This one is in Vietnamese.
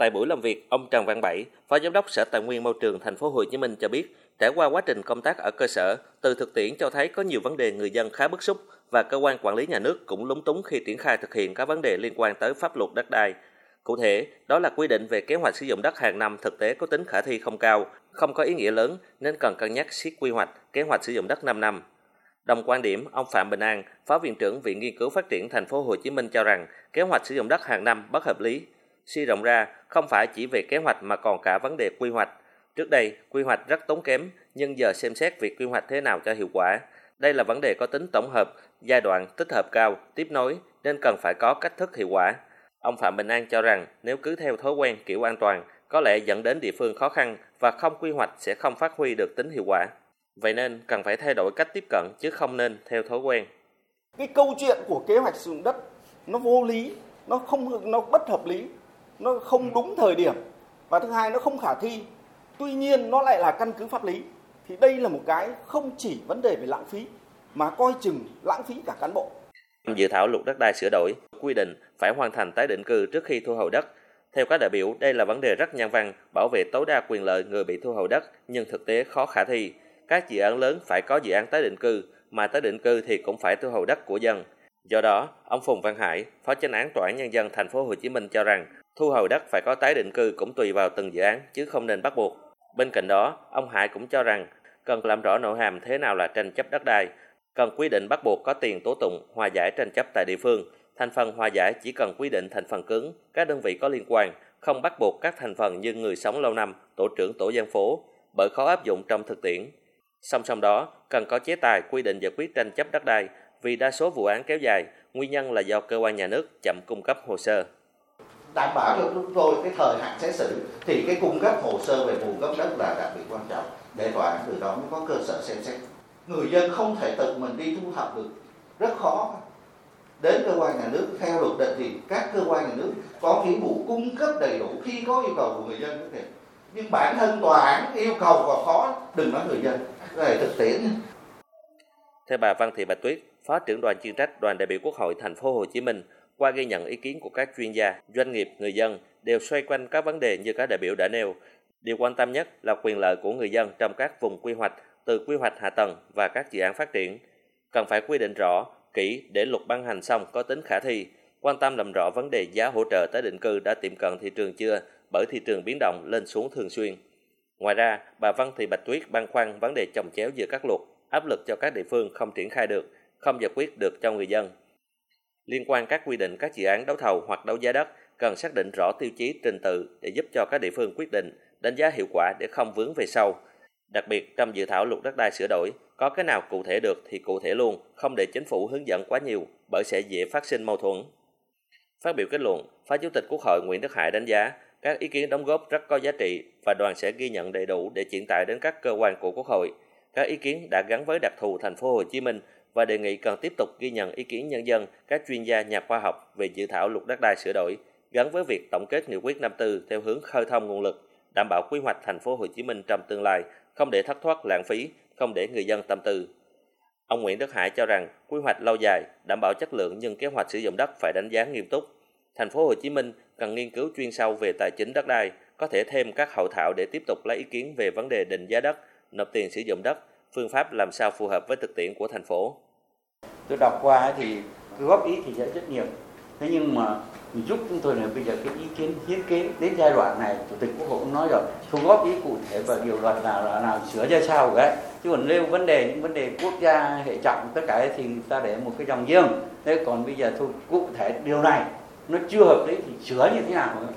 Tại buổi làm việc, ông Trần Văn Bảy, Phó Giám đốc Sở Tài nguyên Môi trường Thành phố Hồ Chí Minh cho biết, trải qua quá trình công tác ở cơ sở, từ thực tiễn cho thấy có nhiều vấn đề người dân khá bức xúc và cơ quan quản lý nhà nước cũng lúng túng khi triển khai thực hiện các vấn đề liên quan tới pháp luật đất đai. Cụ thể, đó là quy định về kế hoạch sử dụng đất hàng năm thực tế có tính khả thi không cao, không có ý nghĩa lớn nên cần cân nhắc siết quy hoạch, kế hoạch sử dụng đất 5 năm. Đồng quan điểm, ông Phạm Bình An, Phó Viện trưởng Viện Nghiên cứu Phát triển Thành phố Hồ Chí Minh cho rằng kế hoạch sử dụng đất hàng năm bất hợp lý. Suy rộng ra, không phải chỉ về kế hoạch mà còn cả vấn đề quy hoạch. Trước đây, quy hoạch rất tốn kém, nhưng giờ xem xét việc quy hoạch thế nào cho hiệu quả. Đây là vấn đề có tính tổng hợp, giai đoạn tích hợp cao, tiếp nối, nên cần phải có cách thức hiệu quả. Ông Phạm Bình An cho rằng nếu cứ theo thói quen kiểu an toàn, có lẽ dẫn đến địa phương khó khăn và không quy hoạch sẽ không phát huy được tính hiệu quả. Vậy nên cần phải thay đổi cách tiếp cận chứ không nên theo thói quen. Cái câu chuyện của kế hoạch sử dụng đất nó vô lý, nó không nó bất hợp lý, nó không đúng thời điểm và thứ hai nó không khả thi. Tuy nhiên nó lại là căn cứ pháp lý. Thì đây là một cái không chỉ vấn đề về lãng phí mà coi chừng lãng phí cả cán bộ. Dự thảo luật đất đai sửa đổi quy định phải hoàn thành tái định cư trước khi thu hồi đất. Theo các đại biểu, đây là vấn đề rất nhân văn, bảo vệ tối đa quyền lợi người bị thu hồi đất, nhưng thực tế khó khả thi. Các dự án lớn phải có dự án tái định cư, mà tái định cư thì cũng phải thu hồi đất của dân. Do đó, ông Phùng Văn Hải, Phó Chánh án Tòa án nhân dân thành phố Hồ Chí Minh cho rằng, thu hồi đất phải có tái định cư cũng tùy vào từng dự án chứ không nên bắt buộc. Bên cạnh đó, ông Hải cũng cho rằng cần làm rõ nội hàm thế nào là tranh chấp đất đai, cần quy định bắt buộc có tiền tố tụng hòa giải tranh chấp tại địa phương. Thành phần hòa giải chỉ cần quy định thành phần cứng, các đơn vị có liên quan, không bắt buộc các thành phần như người sống lâu năm, tổ trưởng tổ dân phố, bởi khó áp dụng trong thực tiễn. Song song đó, cần có chế tài quy định giải quyết tranh chấp đất đai vì đa số vụ án kéo dài, nguyên nhân là do cơ quan nhà nước chậm cung cấp hồ sơ. Đảm bảo cho chúng tôi cái thời hạn xét xử thì cái cung cấp hồ sơ về nguồn gốc đất là đặc biệt quan trọng để tòa án từ đó mới có cơ sở xem xét. Người dân không thể tự mình đi thu thập được, rất khó. Đến cơ quan nhà nước theo luật định thì các cơ quan nhà nước có nghĩa vụ cung cấp đầy đủ khi có yêu cầu của người dân có thể nhưng bản thân tòa án yêu cầu và khó đừng nói người dân này thực tiễn theo bà Văn Thị Bạch Tuyết phó trưởng đoàn chuyên trách đoàn đại biểu Quốc hội thành phố Hồ Chí Minh qua ghi nhận ý kiến của các chuyên gia doanh nghiệp người dân đều xoay quanh các vấn đề như các đại biểu đã nêu. Điều quan tâm nhất là quyền lợi của người dân trong các vùng quy hoạch từ quy hoạch hạ tầng và các dự án phát triển. Cần phải quy định rõ kỹ để luật ban hành xong có tính khả thi quan tâm làm rõ vấn đề giá hỗ trợ tái định cư đã tiệm cận thị trường chưa bởi thị trường biến động lên xuống thường xuyên. Ngoài ra, bà Văn Thị Bạch Tuyết băn khoăn vấn đề chồng chéo giữa các luật, áp lực cho các địa phương không triển khai được, không giải quyết được cho người dân. Liên quan các quy định các dự án đấu thầu hoặc đấu giá đất, cần xác định rõ tiêu chí trình tự để giúp cho các địa phương quyết định, đánh giá hiệu quả để không vướng về sau. Đặc biệt trong dự thảo luật đất đai sửa đổi, có cái nào cụ thể được thì cụ thể luôn, không để chính phủ hướng dẫn quá nhiều bởi sẽ dễ phát sinh mâu thuẫn. Phát biểu kết luận, Phó Chủ tịch Quốc hội Nguyễn Đức Hải đánh giá các ý kiến đóng góp rất có giá trị và đoàn sẽ ghi nhận đầy đủ để chuyển tải đến các cơ quan của Quốc hội. Các ý kiến đã gắn với đặc thù thành phố Hồ Chí Minh và đề nghị cần tiếp tục ghi nhận ý kiến nhân dân, các chuyên gia nhà khoa học về dự thảo luật đất đai sửa đổi gắn với việc tổng kết nghị quyết 54 theo hướng khơi thông nguồn lực, đảm bảo quy hoạch thành phố Hồ Chí Minh trong tương lai, không để thất thoát lãng phí, không để người dân tâm tư. Ông Nguyễn Đức Hải cho rằng quy hoạch lâu dài, đảm bảo chất lượng nhưng kế hoạch sử dụng đất phải đánh giá nghiêm túc, Thành phố Hồ Chí Minh cần nghiên cứu chuyên sâu về tài chính đất đai, có thể thêm các hậu thảo để tiếp tục lấy ý kiến về vấn đề định giá đất, nộp tiền sử dụng đất, phương pháp làm sao phù hợp với thực tiễn của thành phố. Tôi đọc qua thì góp ý thì rất nhiều. Thế nhưng mà giúp chúng tôi là bây giờ cái ý kiến hiến kế đến giai đoạn này, chủ tịch quốc hội cũng nói rồi, không góp ý cụ thể vào điều luật nào là nào sửa ra sao cái chứ còn nêu vấn đề, những vấn đề quốc gia hệ trọng tất cả thì ta để một cái dòng riêng thế còn bây giờ thôi, cụ thể điều này nó chưa hợp lý thì sửa như thế nào nữa